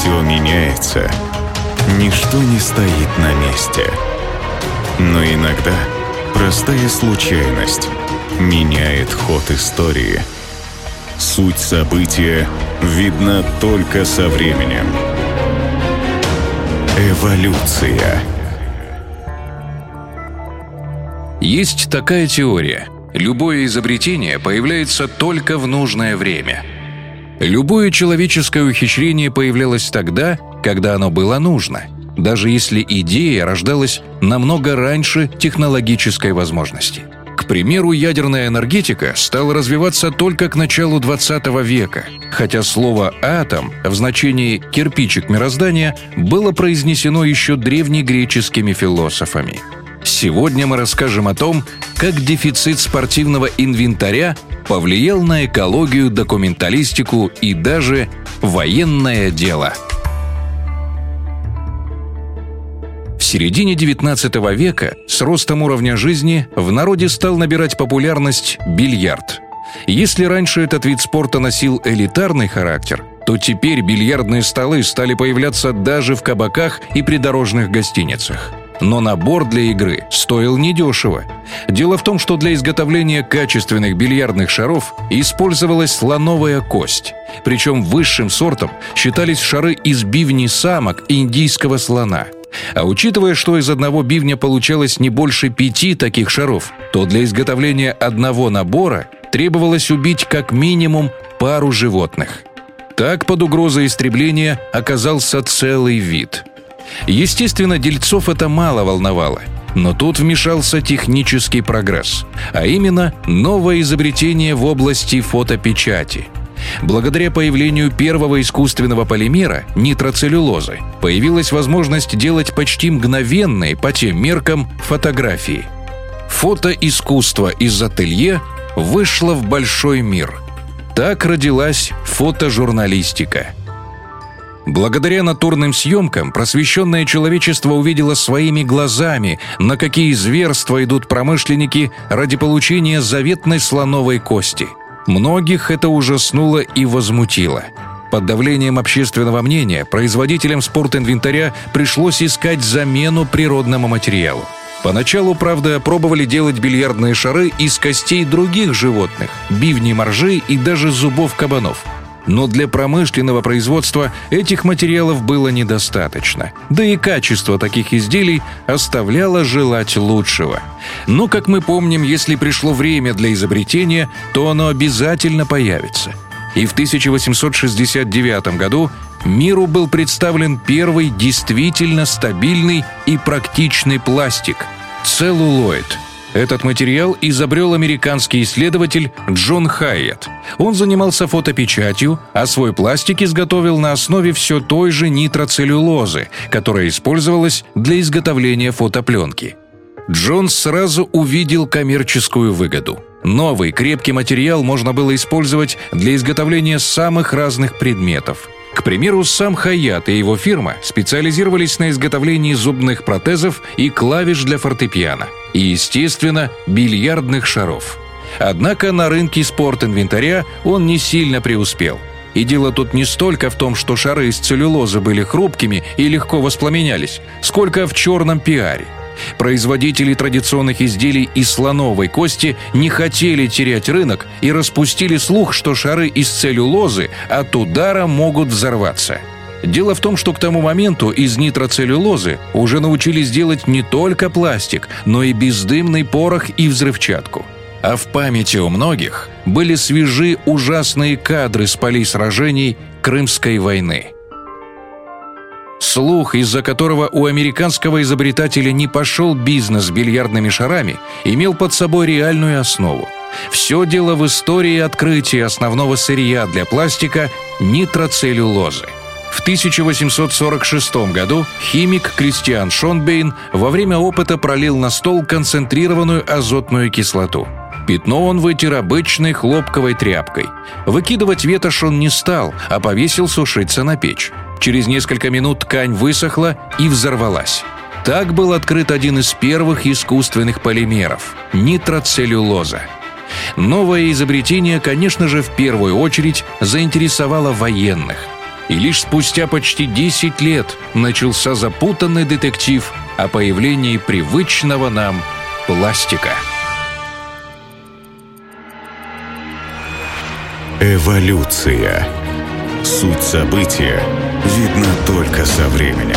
Все меняется. Ничто не стоит на месте. Но иногда простая случайность меняет ход истории. Суть события видна только со временем. Эволюция. Есть такая теория. Любое изобретение появляется только в нужное время. Любое человеческое ухищрение появлялось тогда, когда оно было нужно, даже если идея рождалась намного раньше технологической возможности. К примеру, ядерная энергетика стала развиваться только к началу 20 века, хотя слово «атом» в значении «кирпичик мироздания» было произнесено еще древнегреческими философами – Сегодня мы расскажем о том, как дефицит спортивного инвентаря повлиял на экологию, документалистику и даже военное дело. В середине XIX века с ростом уровня жизни в народе стал набирать популярность бильярд. Если раньше этот вид спорта носил элитарный характер, то теперь бильярдные столы стали появляться даже в кабаках и придорожных гостиницах – но набор для игры стоил недешево. Дело в том, что для изготовления качественных бильярдных шаров использовалась слоновая кость. Причем высшим сортом считались шары из бивней самок индийского слона. А учитывая, что из одного бивня получалось не больше пяти таких шаров, то для изготовления одного набора требовалось убить как минимум пару животных. Так под угрозой истребления оказался целый вид – Естественно, дельцов это мало волновало. Но тут вмешался технический прогресс, а именно новое изобретение в области фотопечати. Благодаря появлению первого искусственного полимера – нитроцеллюлозы, появилась возможность делать почти мгновенные по тем меркам фотографии. Фотоискусство из ателье вышло в большой мир. Так родилась фотожурналистика – Благодаря натурным съемкам просвещенное человечество увидело своими глазами, на какие зверства идут промышленники ради получения заветной слоновой кости. Многих это ужаснуло и возмутило. Под давлением общественного мнения производителям спортинвентаря пришлось искать замену природному материалу. Поначалу, правда, пробовали делать бильярдные шары из костей других животных, бивней моржей и даже зубов кабанов – но для промышленного производства этих материалов было недостаточно. Да и качество таких изделий оставляло желать лучшего. Но, как мы помним, если пришло время для изобретения, то оно обязательно появится. И в 1869 году миру был представлен первый действительно стабильный и практичный пластик – целлулоид – этот материал изобрел американский исследователь Джон Хайет. Он занимался фотопечатью, а свой пластик изготовил на основе все той же нитроцеллюлозы, которая использовалась для изготовления фотопленки. Джон сразу увидел коммерческую выгоду. Новый крепкий материал можно было использовать для изготовления самых разных предметов – к примеру, сам Хаят и его фирма специализировались на изготовлении зубных протезов и клавиш для фортепиано. И, естественно, бильярдных шаров. Однако на рынке спорт-инвентаря он не сильно преуспел. И дело тут не столько в том, что шары из целлюлозы были хрупкими и легко воспламенялись, сколько в черном пиаре – Производители традиционных изделий из слоновой кости не хотели терять рынок и распустили слух, что шары из целлюлозы от удара могут взорваться. Дело в том, что к тому моменту из нитроцеллюлозы уже научились делать не только пластик, но и бездымный порох и взрывчатку. А в памяти у многих были свежи ужасные кадры с полей сражений Крымской войны – Слух, из-за которого у американского изобретателя не пошел бизнес с бильярдными шарами, имел под собой реальную основу. Все дело в истории открытия основного сырья для пластика – нитроцеллюлозы. В 1846 году химик Кристиан Шонбейн во время опыта пролил на стол концентрированную азотную кислоту. Пятно он вытер обычной хлопковой тряпкой. Выкидывать ветошь он не стал, а повесил сушиться на печь. Через несколько минут ткань высохла и взорвалась. Так был открыт один из первых искусственных полимеров – нитроцеллюлоза. Новое изобретение, конечно же, в первую очередь заинтересовало военных. И лишь спустя почти 10 лет начался запутанный детектив о появлении привычного нам пластика. Эволюция. Суть события видна только со временем.